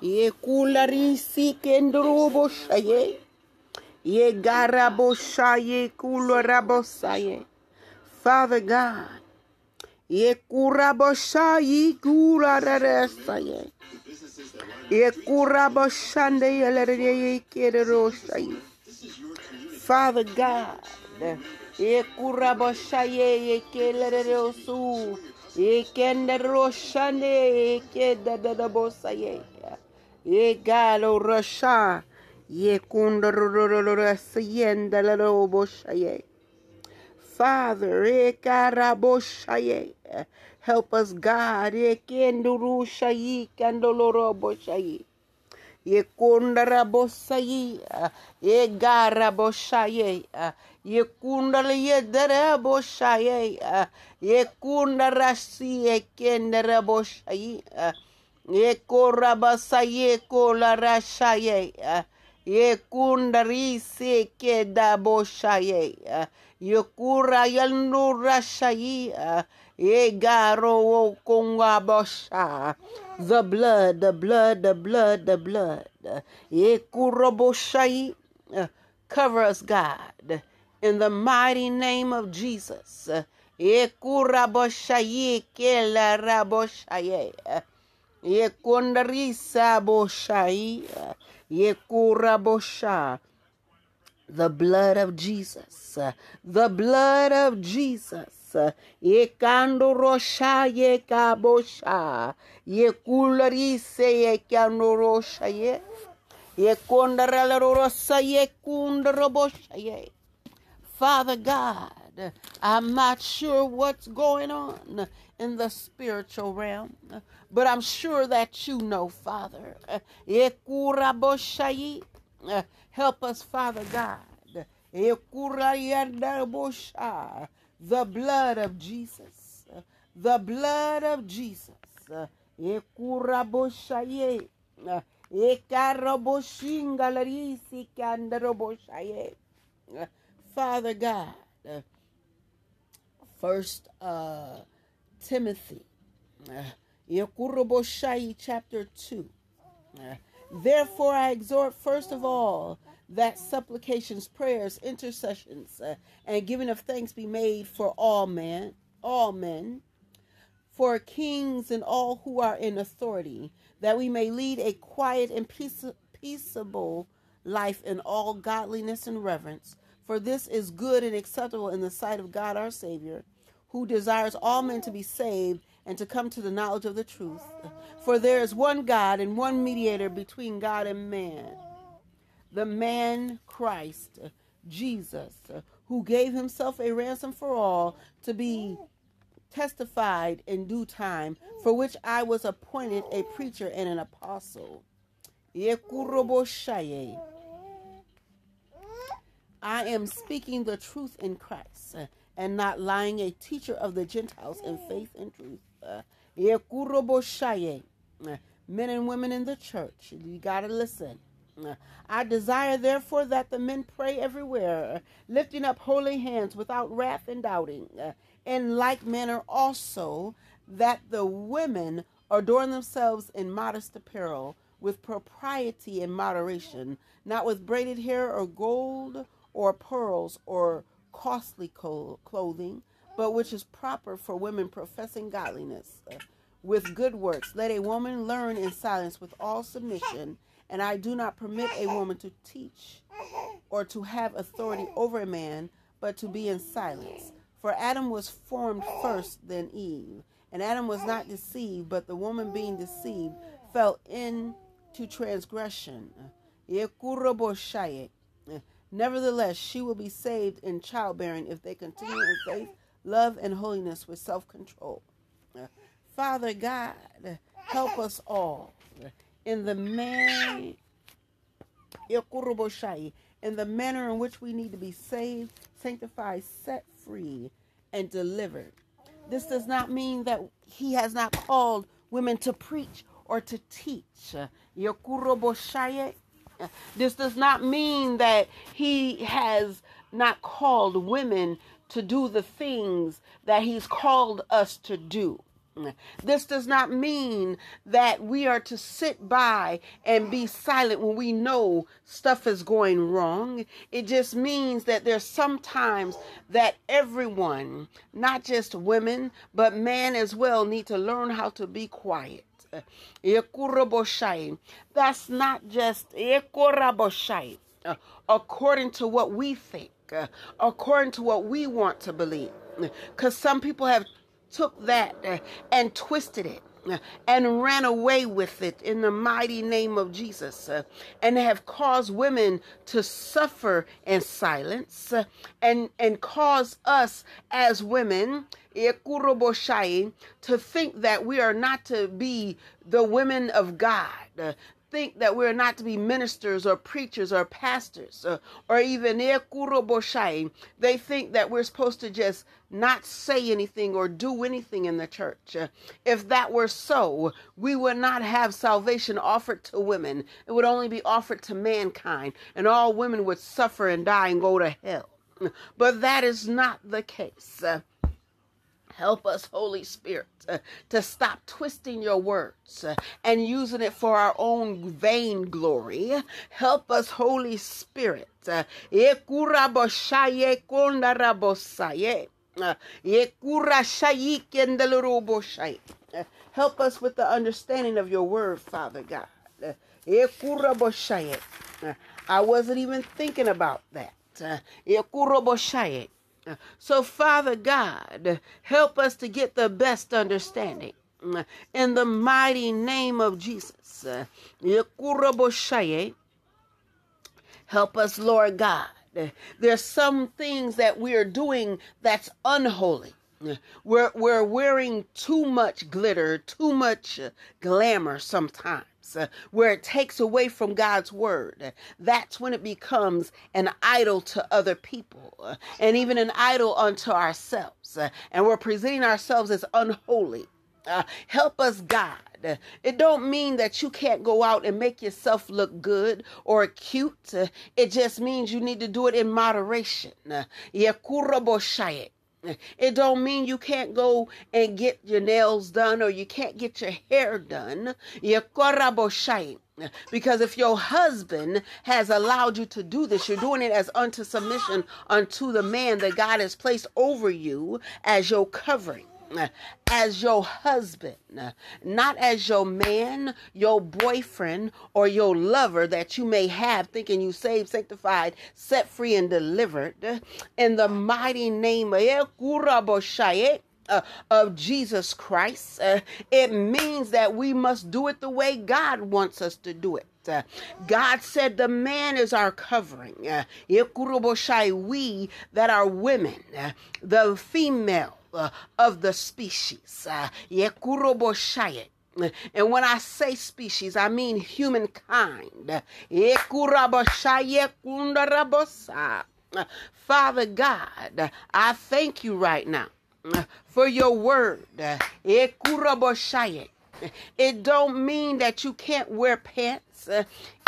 Ye kularisi kendroboshaye. Ye garaboshaye kularabosaye. Father God. Ye kuraboshaye kularasaye. Ye kuraboshande yelereye kederoshaye. Father God. Ye kuraboshaye ye kelerosu. Ye kenderoshande ye kedadabosaye. Ye galo rasha. Ye kundarorororosayenda laroboshaye. Father, ekaraboshaye. help us, God. Ekendurushayi kandoloroboshaye. Ye kundarabosayi. Ye garaboshaye. Ye kundalaye daraboshaye. Ye kundarasi ekendaraboshaye. Ye korabasaye kolarashaye. Ye kundarisi kedaboshaye. Ye kurayandurashaye. Ye garo kongabosha. The blood, the blood, the blood, the blood. Cover us, God, in the mighty name of Jesus. The blood of Jesus. The blood of Jesus. Ye kandorosha ye kabosha. Ye kularise ye kandorosha ye. Father God, I'm not sure what's going on in the spiritual realm, but I'm sure that you know, Father. Help us, Father God. The blood of Jesus. The blood of Jesus. Ekuraboshaye. Ekaraboshingalarisi kandaraboshaye. Father God, First uh, Timothy, Yakuruboshai, chapter 2. Uh, Therefore, I exhort first of all that supplications, prayers, intercessions, uh, and giving of thanks be made for all men, all men, for kings and all who are in authority, that we may lead a quiet and peace, peaceable life in all godliness and reverence. For this is good and acceptable in the sight of God our Savior, who desires all men to be saved and to come to the knowledge of the truth. For there is one God and one mediator between God and man, the man Christ, Jesus, who gave himself a ransom for all to be testified in due time, for which I was appointed a preacher and an apostle. I am speaking the truth in Christ and not lying, a teacher of the Gentiles in faith and truth. Men and women in the church, you got to listen. I desire, therefore, that the men pray everywhere, lifting up holy hands without wrath and doubting. In like manner, also, that the women adorn themselves in modest apparel, with propriety and moderation, not with braided hair or gold or pearls or costly co- clothing, but which is proper for women professing godliness. Uh, with good works. Let a woman learn in silence with all submission, and I do not permit a woman to teach or to have authority over a man, but to be in silence. For Adam was formed first, then Eve. And Adam was not deceived, but the woman being deceived fell into transgression. Nevertheless, she will be saved in childbearing if they continue in faith, love, and holiness with self control. Father God, help us all in the man in the manner in which we need to be saved, sanctified, set free, and delivered. This does not mean that he has not called women to preach or to teach. This does not mean that he has not called women to do the things that he's called us to do. This does not mean that we are to sit by and be silent when we know stuff is going wrong. It just means that there's sometimes that everyone, not just women, but men as well, need to learn how to be quiet. That's not just according to what we think, according to what we want to believe. Because some people have took that uh, and twisted it uh, and ran away with it in the mighty name of Jesus uh, and have caused women to suffer in silence and and cause us as women to think that we are not to be the women of God think that we're not to be ministers or preachers or pastors or, or even eh, they think that we're supposed to just not say anything or do anything in the church. Uh, if that were so, we would not have salvation offered to women. It would only be offered to mankind, and all women would suffer and die and go to hell. But that is not the case. Uh, Help us, Holy Spirit, uh, to stop twisting your words uh, and using it for our own vain glory. Help us, Holy Spirit. Uh, Help us with the understanding of your word, Father God. I wasn't even thinking about that. So, Father God, help us to get the best understanding. In the mighty name of Jesus. Help us, Lord God. There's some things that we are doing that's unholy. We're, we're wearing too much glitter, too much glamour sometimes uh, where it takes away from God's word, that's when it becomes an idol to other people uh, and even an idol unto ourselves. Uh, and we're presenting ourselves as unholy. Uh, help us, God. It don't mean that you can't go out and make yourself look good or cute. It just means you need to do it in moderation. It don't mean you can't go and get your nails done or you can't get your hair done. Because if your husband has allowed you to do this, you're doing it as unto submission unto the man that God has placed over you as your covering as your husband, not as your man, your boyfriend, or your lover that you may have, thinking you saved, sanctified, set free, and delivered. In the mighty name of uh, of Jesus Christ. Uh, it means that we must do it the way God wants us to do it. Uh, God said the man is our covering. We that are women, the female uh, of the species. Uh, and when I say species, I mean humankind. Father God, I thank you right now for your word. It don't mean that you can't wear pants.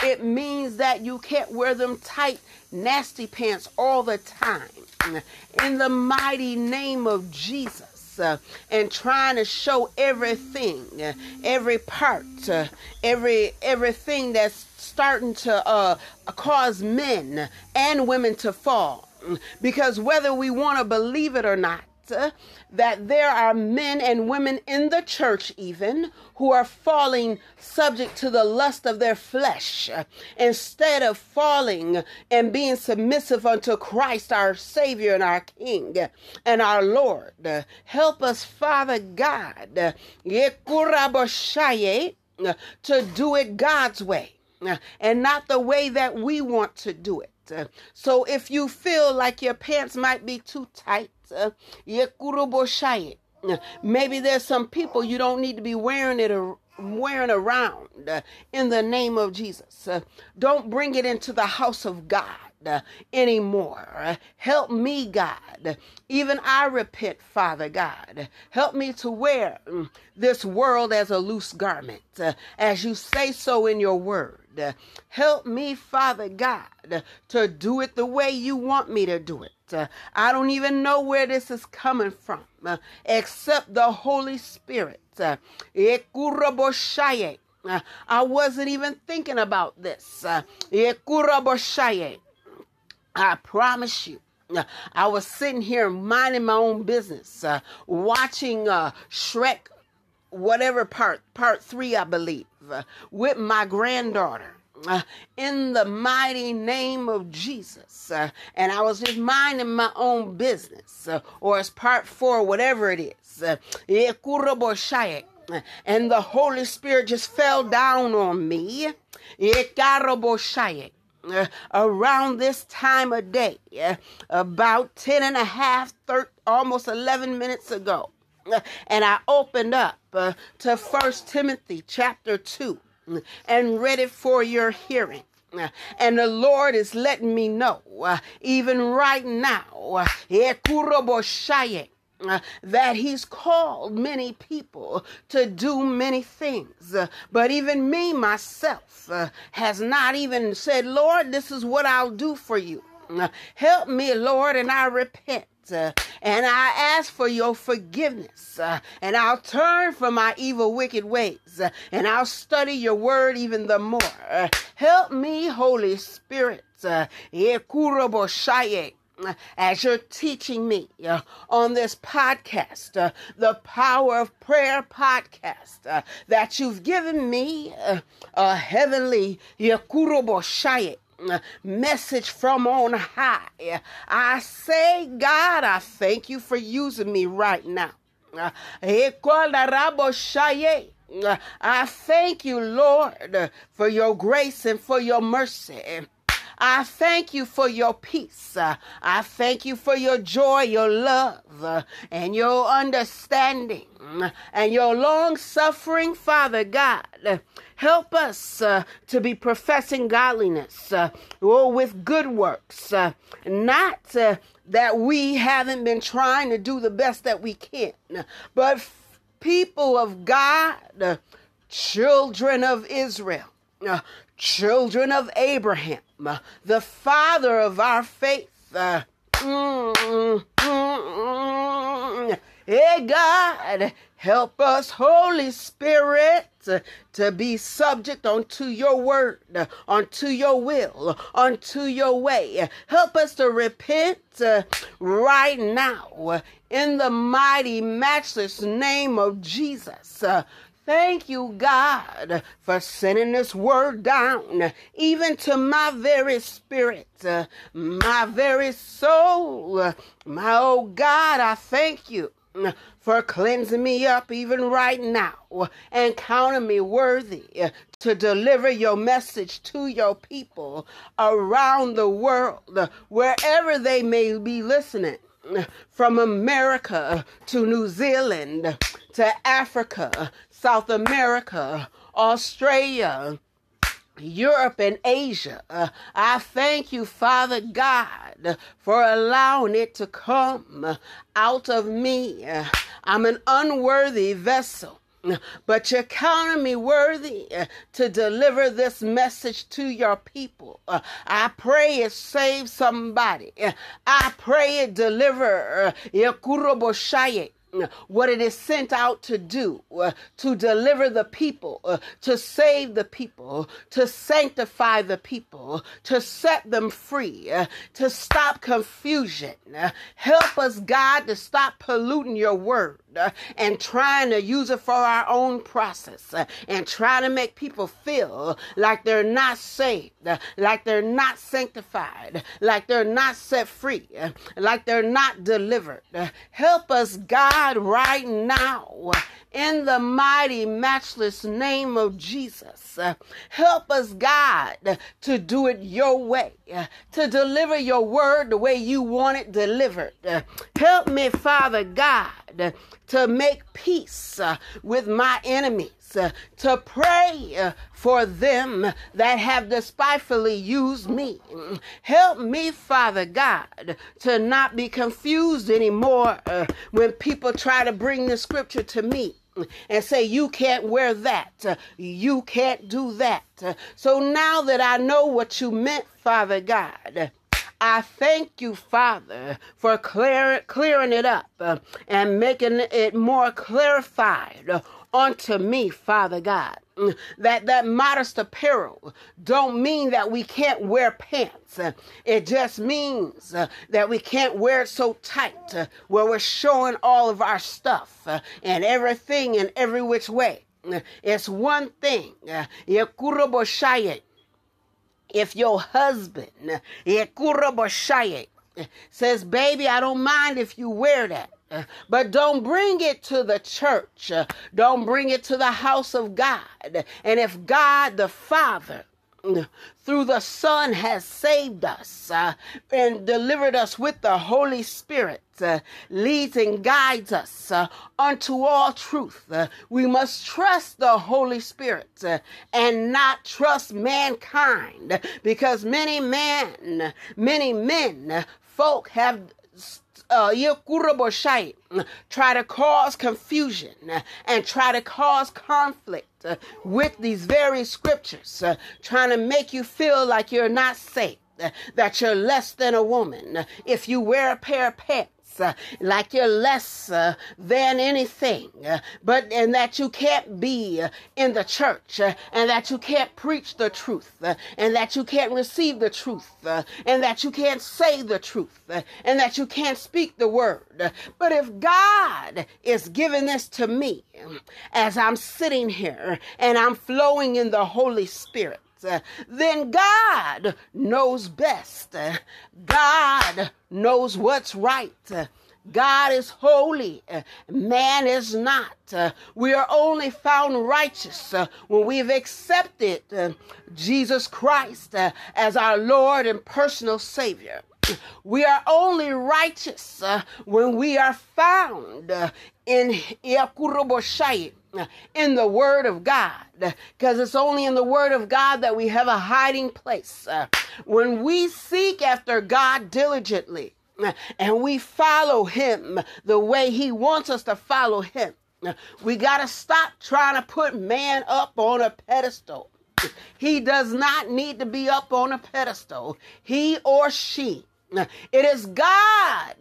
It means that you can't wear them tight, nasty pants all the time. In the mighty name of Jesus. Uh, and trying to show everything, uh, every part, uh, every everything that's starting to uh, cause men and women to fall. Because whether we want to believe it or not, that there are men and women in the church, even who are falling subject to the lust of their flesh instead of falling and being submissive unto Christ, our Savior and our King and our Lord. Help us, Father God, to do it God's way and not the way that we want to do it. So if you feel like your pants might be too tight, maybe there's some people you don't need to be wearing it wearing around uh, in the name of Jesus. Uh, don't bring it into the house of God. Uh, anymore. Help me, God. Even I repent, Father God. Help me to wear mm, this world as a loose garment, as you say so in your word. Help me, Father God, to do it the way you want me to do it. Uh, I don't even know where this is coming from, uh, except the Holy Spirit. Uh, uh, I wasn't even thinking about this. Uh, I promise you. Uh, I was sitting here minding my own business, uh, watching uh, Shrek, whatever part, part three, I believe, uh, with my granddaughter. Uh, in the mighty name of Jesus. Uh, and I was just minding my own business, or as part four, whatever it is. And the Holy Spirit just fell down on me around this time of day, about 10 and a half, 30, almost 11 minutes ago. And I opened up uh, to First Timothy chapter 2 and read it for your hearing. Uh, and the Lord is letting me know, uh, even right now, that he's called many people to do many things. But even me, myself, has not even said, Lord, this is what I'll do for you. Help me, Lord, and I repent. Uh, and I ask for your forgiveness, uh, and I'll turn from my evil, wicked ways, and I'll study your word even the more. help me, Holy Spirit as you're teaching me uh, on this podcast, uh, the Power of Prayer podcast, uh, that you've given me uh, a heavenly Yakuroboshayet uh, message from on high. I say, God, I thank you for using me right now. Uh, I thank you, Lord, for your grace and for your mercy. I thank you for your peace. I thank you for your joy, your love, and your understanding, and your long suffering, Father God. Help us uh, to be professing godliness uh, with good works, uh, not that we haven't been trying to do the best that we can, but f- people of God, children of Israel, children of Abraham, the father of our faith. Uh, mm, mm, hey, God, help us, Holy Spirit, to be subject unto your word, unto your will, unto your way. Help us to repent uh, right now in the mighty, matchless name of Jesus. Thank you, God, for sending this word down, even to my very spirit, my very soul. My oh God, I thank you for cleansing me up even right now and counting me worthy to deliver your message to your people around the world, wherever they may be listening from America to New Zealand to Africa South America, Australia, Europe and Asia. Uh, I thank you, Father God, for allowing it to come out of me. Uh, I'm an unworthy vessel. But you're counting me worthy uh, to deliver this message to your people. Uh, I pray it saves somebody. Uh, I pray it deliver. What it is sent out to do, uh, to deliver the people, uh, to save the people, to sanctify the people, to set them free, uh, to stop confusion. Uh, help us, God, to stop polluting your word uh, and trying to use it for our own process uh, and trying to make people feel like they're not saved, like they're not sanctified, like they're not set free, like they're not delivered. help us, God God, right now, in the mighty, matchless name of Jesus, help us, God, to do it your way, to deliver your word the way you want it delivered. Help me, Father God, to make peace uh, with my enemies uh, to pray uh, for them that have despitefully used me. Help me, Father God, to not be confused anymore uh, when people try to bring the scripture to me. and say, You can't wear that. You can't do that. So now that I know what you meant, Father God, I thank you, Father, for clear, clearing it up and making it more clarified unto me, Father God. Mm, that that modest apparel don't mean that we can't wear pants. It just means uh, that we can't wear it so tight uh, where we're showing all of our stuff uh, and everything in every which way. Mm, it's one thing. If your husband says, Baby, I don't mind if you wear that. But don't bring it to the church. Don't bring it to the house of God. And if God the Father through the Son has saved us uh, and delivered us with the Holy Spirit, uh, leads and guides us uh, unto all truth. Uh, we must trust the Holy Spirit uh, and not trust mankind because many men, many men, folk have uh, try to cause confusion and try to cause conflict uh, with these very scriptures, uh, trying to make you feel like you're not safe, uh, that you're less than a woman. If you wear a pair of pants, uh, like you're less than anything, uh, but and that you can't be uh, in the church, and that you can't preach the truth, and that you can't receive the truth, and that you can't say the truth, and that you can't speak the word. But if God is giving this to me as I'm sitting here and I'm flowing in the Holy Spirit, then God knows best. God knows what's right. God is holy, man is not. We are only found righteous when we've accepted Jesus Christ as our Lord and personal Savior. We are only righteous when we are found in in the Word of God, because it's only in the Word of God that we have a hiding place. Uh, when we seek after God diligently uh, and we follow Him the way He wants us to follow Him, uh, we got to stop trying to put man up on a pedestal. He does not need to be up on a pedestal, he or she. It is God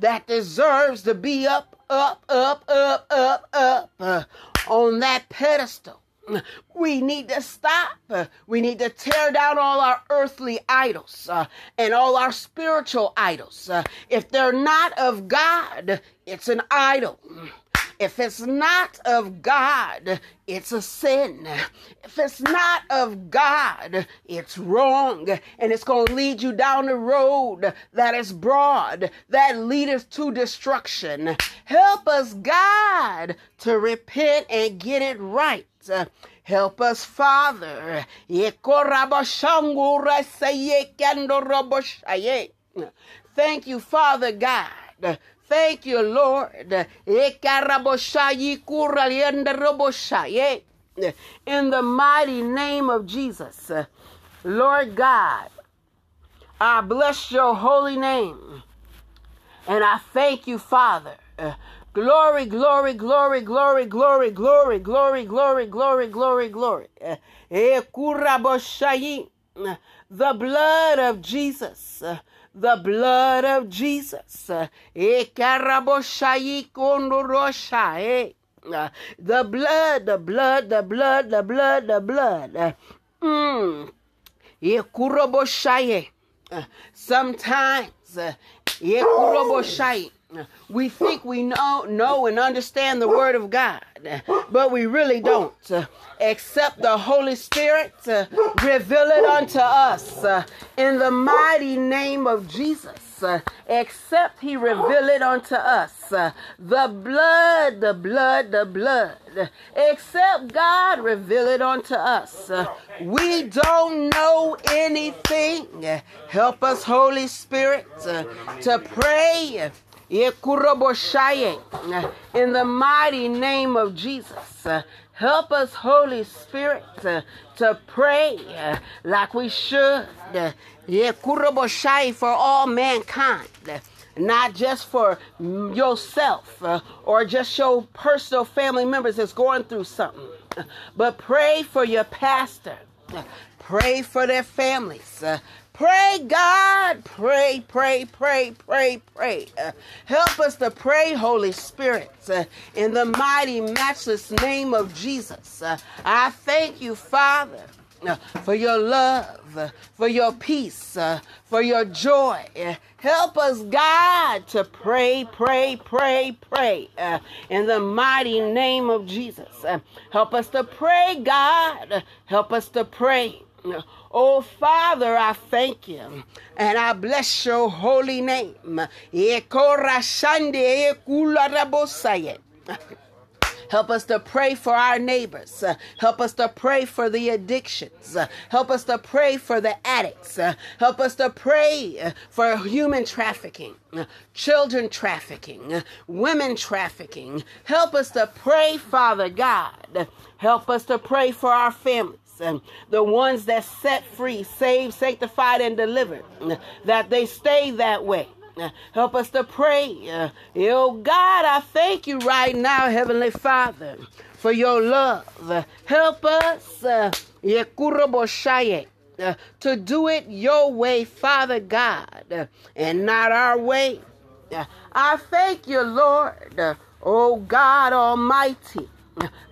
that deserves to be up up, up, up, up, up uh, on that pedestal. We need to stop. We need to tear down all our earthly idols uh, and all our spiritual idols. Uh, if they're not of God, it's an idol. If it's not of God, it's a sin. If it's not of God, it's wrong. And it's going to lead you down the road that is broad, that leadeth to destruction. Help us, God, to repent and get it right. Help us, Father. Thank you, Father God Thank you, Lord. Eh, eh. In the mighty name of Jesus, Lord God, I bless your holy name. And I thank you, Father. Glory, glory, glory, glory, glory, glory, glory, glory, glory, glory, glory. Eh, the blood of Jesus the blood of Jesus. The blood, the blood, the blood, the blood, the blood. Mm. Sometimes we think we know, know and understand the Word of God, but we really don't. Except the Holy Spirit uh, reveal it unto us uh, in the mighty name of Jesus. Uh, except He reveal it unto us. The blood, the blood, the blood. Except God reveal it unto us. We don't know anything. Help us, Holy Spirit, to pray in the mighty name of Jesus. Help us, Holy Spirit, to pray like we should. For all mankind. not just for yourself or just your personal family members that's going through something, but pray for your pastor. Pray for their families. Pray, God. Pray, pray, pray, pray, pray. Uh, help us to pray, Holy Spirit, uh, in the mighty, matchless name of Jesus. Uh, I thank you, Father for your love, for your peace, for your joy. Help us, God, to pray, pray, pray, pray uh, in the mighty name of Jesus. Uh, help us to pray, God. Help us to pray. Oh, Father, I thank you and I bless your holy name. Help us to pray for our neighbors. Help us to pray for the addictions. Help us to pray for the addicts. Help us to pray for human trafficking, children trafficking, women trafficking. Help us to pray, Father God. Help us to pray for our families the ones that set free, saved, sanctified, and delivered, that they stay that way. Help us to pray. Oh God, I thank you right now, Heavenly Father, for your love. Help us uh, to do it your way, Father God, and not our way. I thank you, Lord, oh God Almighty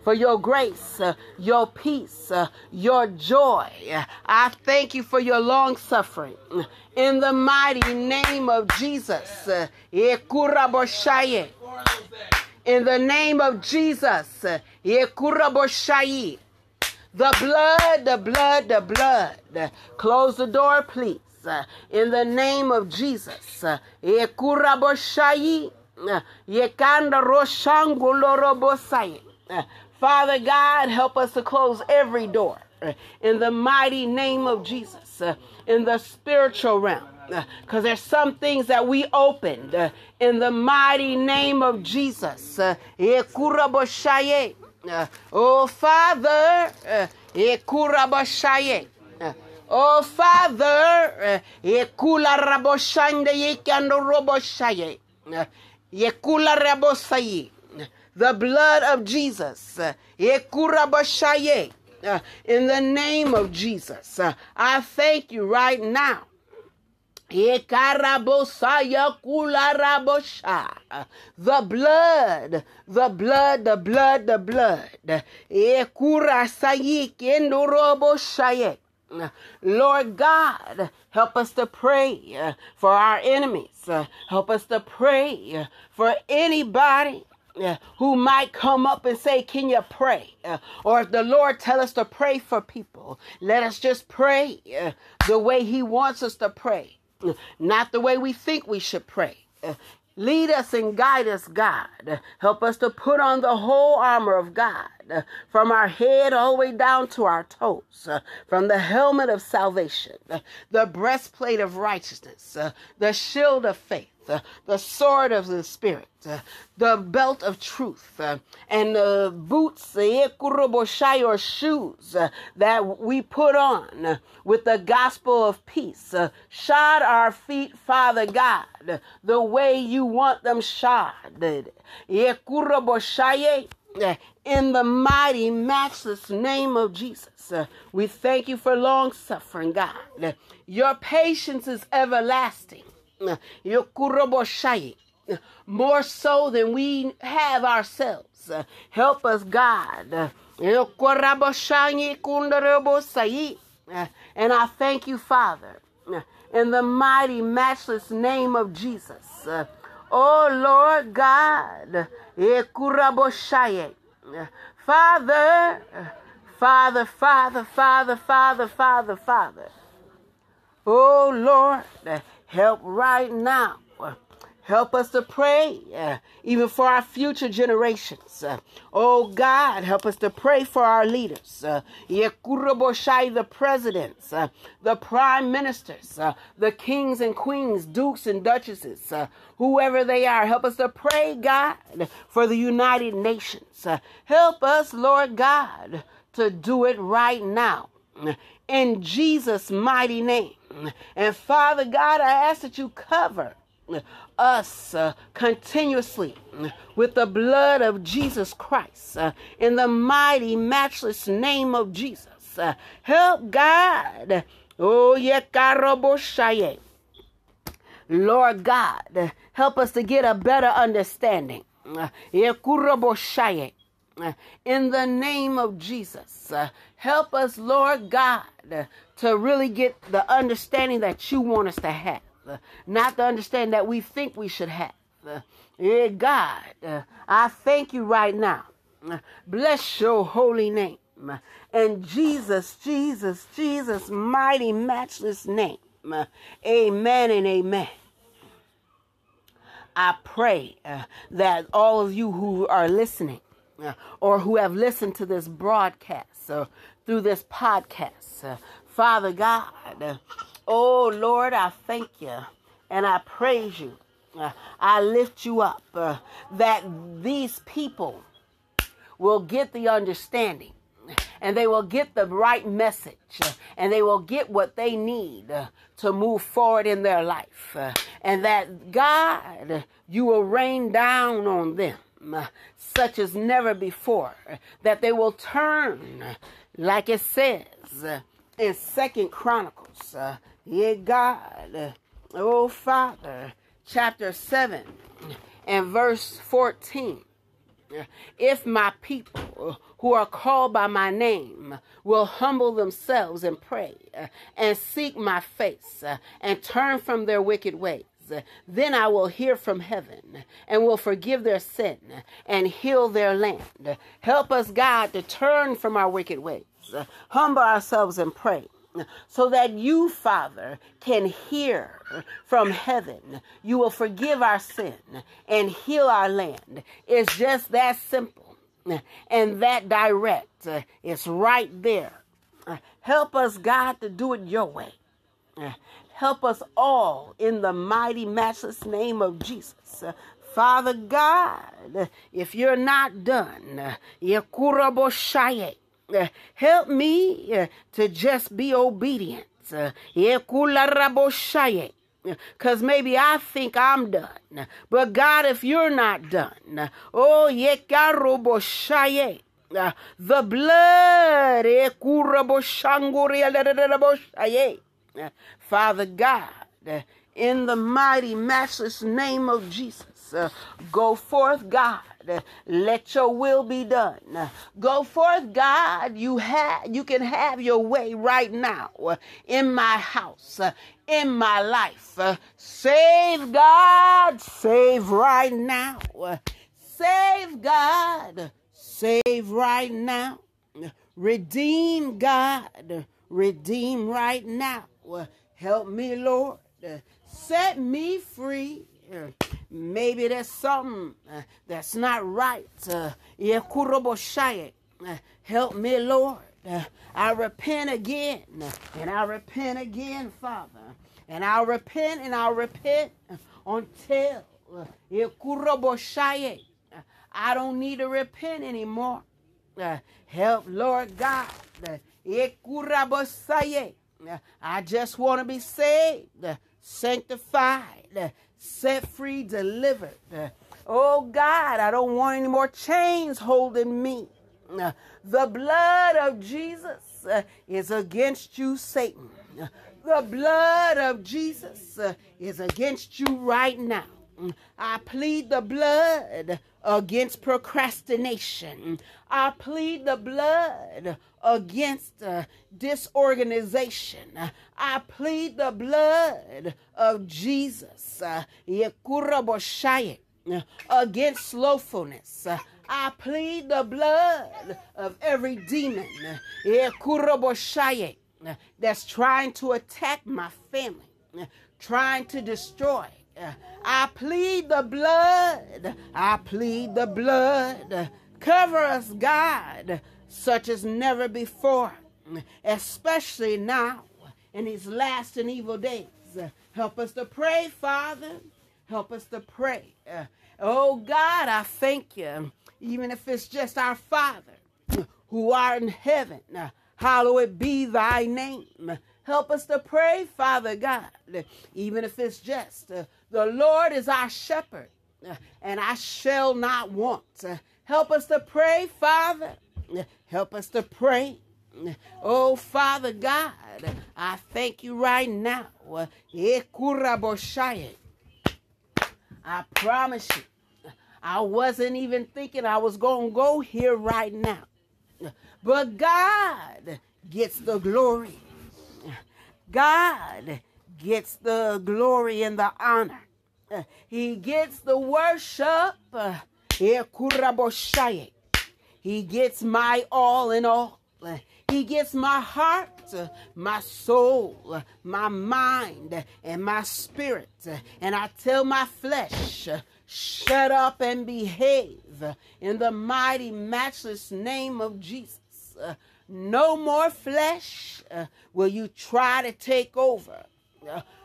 for your grace, uh, your peace, uh, your joy. I thank you for your long suffering. In the mighty name of Jesus. Uh, in the name of Jesus. The blood, the blood, the blood. Close the door, please. In the name of Jesus. Yekanda roshangulorobosai. Father God, help us to close every door uh, in the mighty name of Jesus, uh, in the spiritual realm. Uh, because there's some things that we opened in the mighty name of Jesus. Oh, Father, Oh, Father. Yekula Rabosaye the blood of Jesus. In the name of Jesus, I thank you right now. The blood, the blood, the blood, the blood. Lord God, help us to pray for our enemies. Help us to pray for anybody uh, who might come up and say, Can you pray? Uh, or if the Lord tell us to pray for people, let us just pray uh, the way He wants us to pray, uh, not the way we think we should pray. Uh, lead us and guide us, God. Help us to put on the whole armor of God, from our head all the way down to our toes, from the helmet of salvation, the breastplate of righteousness, the shield of faith uh, the sword of the Spirit, uh, the belt of truth, uh, and the boots, the or shoes uh, that we put on uh, with the gospel of peace. Uh, shod our feet, Father God, the way you want them shod. In the mighty, matchless name of Jesus, we thank you for long suffering, God. Your patience is everlasting more so than we have ourselves. Help us, God. And I thank you, Father, in the mighty, matchless name of Jesus. Oh, Lord God. Father, Father, Father, Father, Father, Father, Father. Oh, Lord, help right now. Help us to pray, uh, even for our future generations. Uh, oh God, help us to pray for our leaders. Uh, the presidents, uh, the prime ministers, uh, the kings and queens, dukes and duchesses, uh, whoever they are. Help us to pray, God, for the United Nations. Uh, help us, Lord God, to do it right now. In Jesus' mighty name. And Father God, I ask that you cover us uh, continuously with the blood of Jesus Christ uh, in the mighty, matchless name of Jesus. Uh, help God. Oh, yeah, Lord God, help us to get a better understanding. Uh, in the name of Jesus, uh, help us, Lord God, to really get the understanding that you want us to have not the understanding that we think we should have. Yeah, God, uh, I thank you right now. Bless your holy name. And Jesus, Jesus, Jesus' mighty, matchless name. Amen and amen. I pray uh, that all of you who are listening or who have listened to this broadcast or through this podcast, uh, Father God, Oh Lord, I thank you and I praise you. Uh, I lift you up uh, that these people will get the understanding and they will get the right message uh, and they will get what they need uh, to move forward in their life. Uh, and that God, you will rain down on them uh, such as never before, that they will turn, like it says in Second Chronicles yeah, God, oh Father, chapter 7 and verse 14. If my people who are called by my name will humble themselves and pray and seek my face and turn from their wicked ways, then I will hear from heaven and will forgive their sin and heal their land. Help us, God, to turn from our wicked ways, humble ourselves and pray so that you, Father, can hear from heaven. You will forgive our sin and heal our land. It's just that simple and that direct. It's right there. Help us, God, to do it your way. Help us all in the mighty, matchless name of Jesus. Father God, if you're not done, Help me to just be obedient. Because maybe I think I'm done. But God, if you're not done, oh, the blood, Father God, in the mighty, matchless name of Jesus, uh, go forth, God let your will be done. Go forth, God. You have you can have your way right now uh, in my house, uh, in my life. Uh, save God, save right now. Save God, save right now. Redeem God, redeem right now. Help me, Lord. Set me free. Maybe there's something uh, that's not right. Uh, uh, help me, Lord. Uh, I repent again, and I repent again, Father. And I'll repent and I'll repent until I don't need to repent anymore. Uh, help, Lord God. I just want to be saved, sanctified, set free, delivered. Oh God, I don't want any more chains holding me. The blood of Jesus uh, is against you, Satan. The blood of Jesus uh, is against you right now. I plead the blood against procrastination. I plead the blood against uh, disorganization. I plead the blood of Jesus uh, against slothfulness. I plead the blood of every demon that's trying to attack my family, trying to destroy I plead the blood. I plead the blood. Cover us, God, such as never before, especially now in these last and evil days. Help us to pray, Father. Help us to pray. Oh God, I thank you. Even if it's just our Father who art in heaven, hallowed be thy name. Help us to pray, Father God, even if it's just the Lord is our shepherd and I shall not want. Help us to pray, Father. Help us to pray. Oh, Father God, I thank you right now. I promise you, I wasn't even thinking I was going to go here right now. But God gets the glory. God gets the glory and the honor. Uh, he gets the worship. Uh, he gets my all in all. Uh, he gets my heart, my soul, my mind, and my spirit. And I tell my flesh, shut up and behave in the mighty, matchless name of Jesus. No more flesh uh, will you try to take over.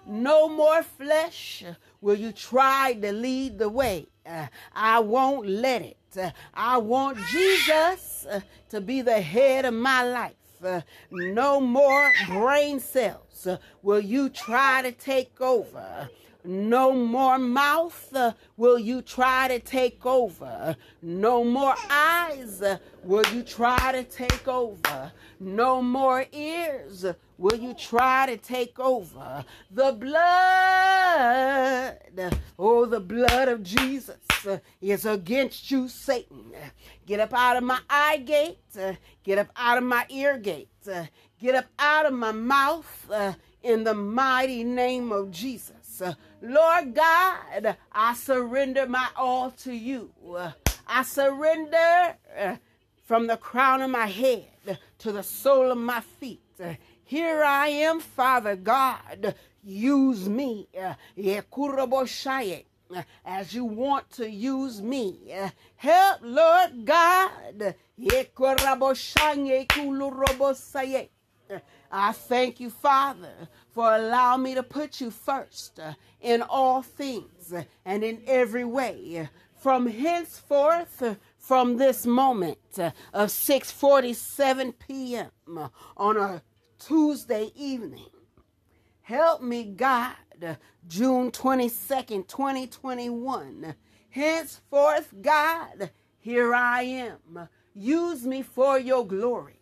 No more flesh will you try to lead the way. Uh, I won't let it. Uh, I want Jesus uh, to be the head of my life. No more brain cells will you try to take over. No more mouth uh, will you try to take over. No more eyes uh, will you try to take over. No more ears will you try to take over. The blood, oh, the blood of Jesus uh, is against you, Satan. Get up out of my eye gate. Uh, get up out of my ear gate. Uh, get up out of my mouth uh, in the mighty name of Jesus. Lord God, I surrender my all to you. I surrender uh, from the crown of my head to the sole of my feet. Here I am, Father God. Use me uh, as you want to use me. Help, Lord God. I thank you, Father, for allowing me to put you first uh, in all things uh, and in every way. From henceforth, uh, from this moment of 6:47 p.m. on a Tuesday evening, help me, God, June 22nd, 2021. Henceforth, God, here I am. Use me for your glory.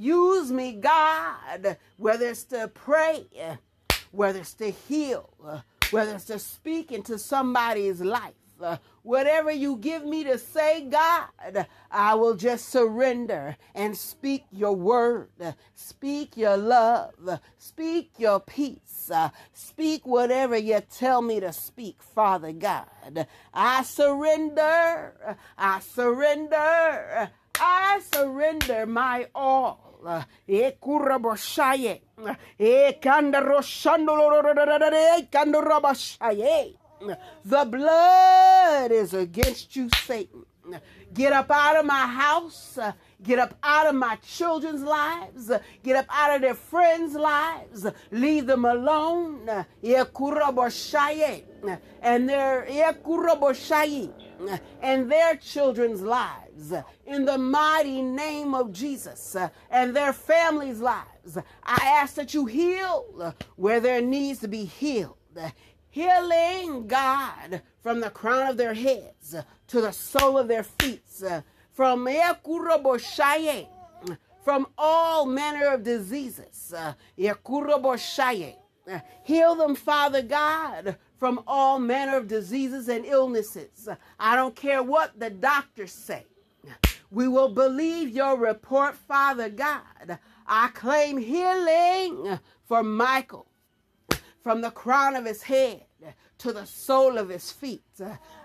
Use me, God, whether it's to pray, whether it's to heal, whether it's to speak into somebody's life. whatever you give me to say, God, I will just surrender and speak your word, speak your love, speak your peace, speak whatever you tell me to speak, Father God. I surrender, I surrender, I surrender my all. E kuraboshaye. E The blood is against you, Satan. Get up out of my house. Get up out of my children's lives. Get up out of their friends' lives. Leave them alone. Eh, and their and their children's lives in the mighty name of Jesus and their families' lives. I ask that you heal where there needs to be healed. Healing, God, from the crown of their heads to the sole of their feet, from from all manner of diseases. Heal them, Father God, from all manner of diseases and illnesses. I don't care what the doctors say. We will believe your report, Father God. I claim healing for Michael from the crown of his head to the sole of his feet.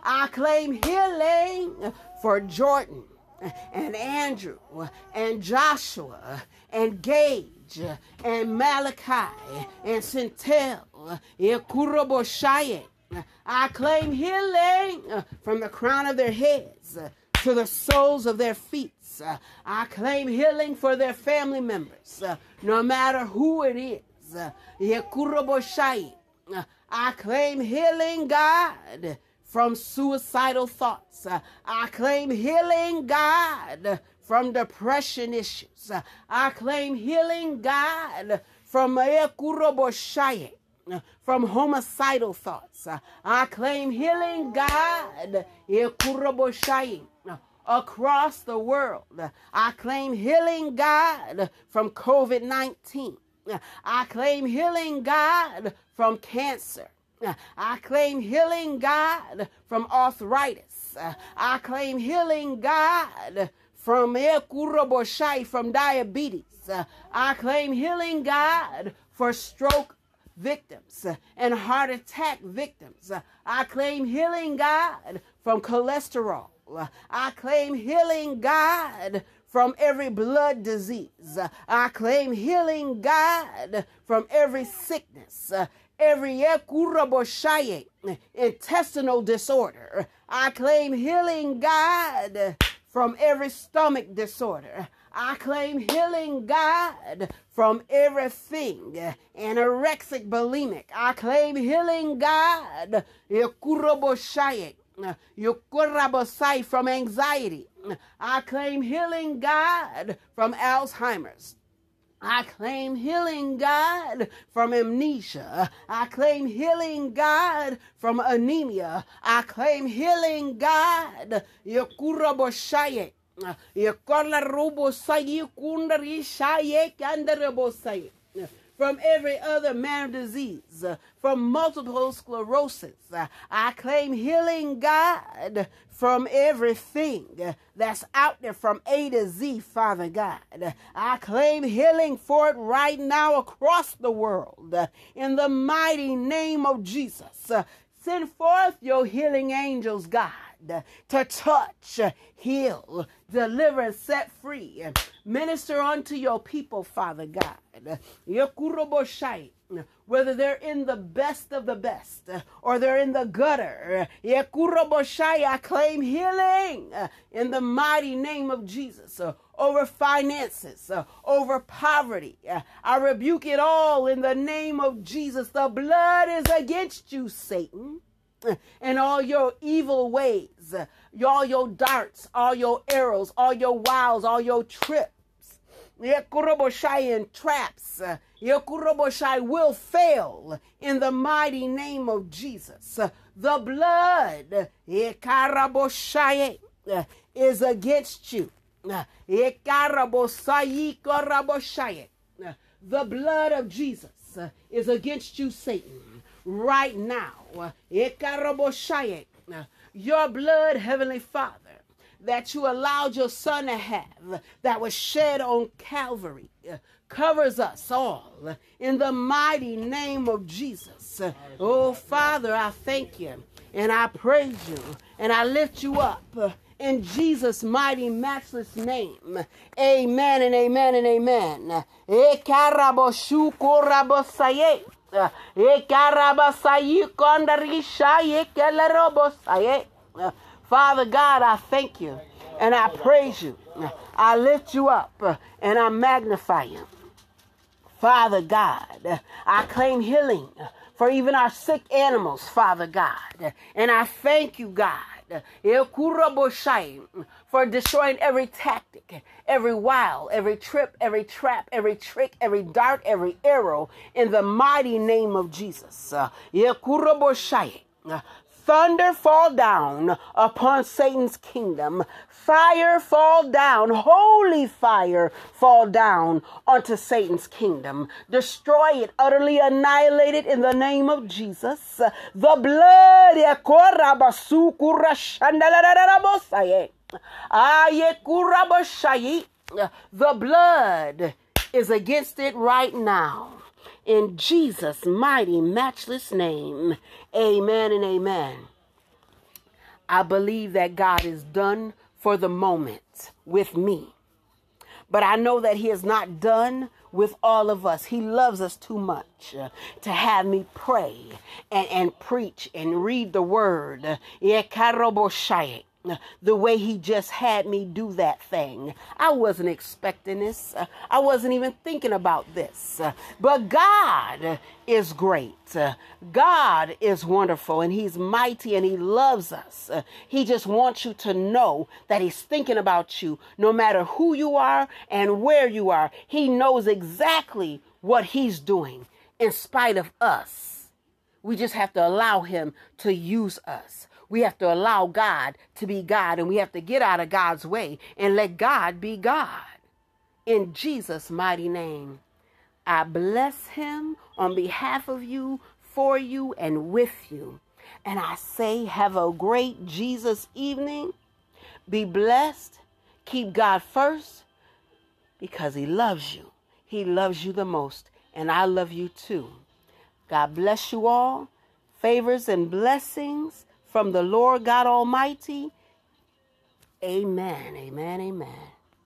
I claim healing for Jordan and Andrew and Joshua and Gage and Malachi and Centel I claim healing from the crown of their heads to the soles of their feet. I claim healing for their family members, no matter who it is. I claim healing, God, from suicidal thoughts. I claim healing, God, from depression issues. I claim healing, God, from Ekuroboshaye, from homicidal thoughts. I claim healing, God, across the world. I claim healing, God, from COVID 19. I claim healing, God, from cancer. I claim healing, God, from arthritis. I claim healing, God, from from diabetes. I claim healing, God, for stroke victims and heart attack victims. I claim healing, God, from cholesterol. I claim healing, God, from every blood disease. I claim healing, God, from every sickness, every intestinal disorder. I claim healing, God, from every stomach disorder. I claim healing, God, from everything anorexic, bulimic. I claim healing, God, from anxiety. I claim healing, God, from Alzheimer's. I claim healing, God, from amnesia. I claim healing, God, from anemia. I claim healing, God, Yakuraboshaye. From every other man of disease, uh, from multiple sclerosis. Uh, I claim healing, God, from everything uh, that's out there from A to Z, Father God. I claim healing for it right now across the world. In the mighty name of Jesus, send forth your healing angels, God to touch, heal, deliver, and set free. Minister unto your people, Father God. Whether they're in the best of the best or they're in the gutter, I claim healing in the mighty name of Jesus over finances, over poverty. I rebuke it all in the name of Jesus. The blood is against you, Satan and all your evil ways, all your darts, all your arrows, all your wiles, all your trips. Your karaboshae and traps. Yekuroboshai will fail in the mighty name of Jesus. The blood is against you. The blood of Jesus is against you, Satan right now. Your blood, Heavenly Father, that you allowed your Son to have, that was shed on Calvary, covers us all in the mighty name of Jesus. Oh, Father, I thank you and I praise you and I lift you up in Jesus' mighty, matchless name. Amen and amen and amen. Father God, I thank you and I praise you. I lift you up and I magnify you. Father God, I claim healing for even our sick animals, Father God. And I thank you, God for destroying every tactic, every wile, every trip, every trap, every trick, every dart, every arrow in the mighty name of Jesus. Uh, uh, thunder fall down upon Satan's kingdom. Fire fall down, holy fire fall down onto Satan's kingdom. Destroy it, utterly annihilate it in the name of Jesus. The blood, the blood is against it right now. In Jesus' mighty, matchless name, amen and amen. I believe that God is done for the moment with me. But I know that He is not done with all of us. He loves us too much to have me pray and, and preach and read the word. The way he just had me do that thing. I wasn't expecting this. I wasn't even thinking about this. But God is great. God is wonderful and he's mighty and he loves us. He just wants you to know that he's thinking about you no matter who you are and where you are. He knows exactly what he's doing in spite of us. We just have to allow him to use us. We have to allow God to be God and we have to get out of God's way and let God be God. In Jesus' mighty name, I bless him on behalf of you, for you, and with you. And I say, have a great Jesus evening. Be blessed. Keep God first because he loves you. He loves you the most. And I love you too. God bless you all. Favors and blessings from the Lord God Almighty. Amen, amen, amen.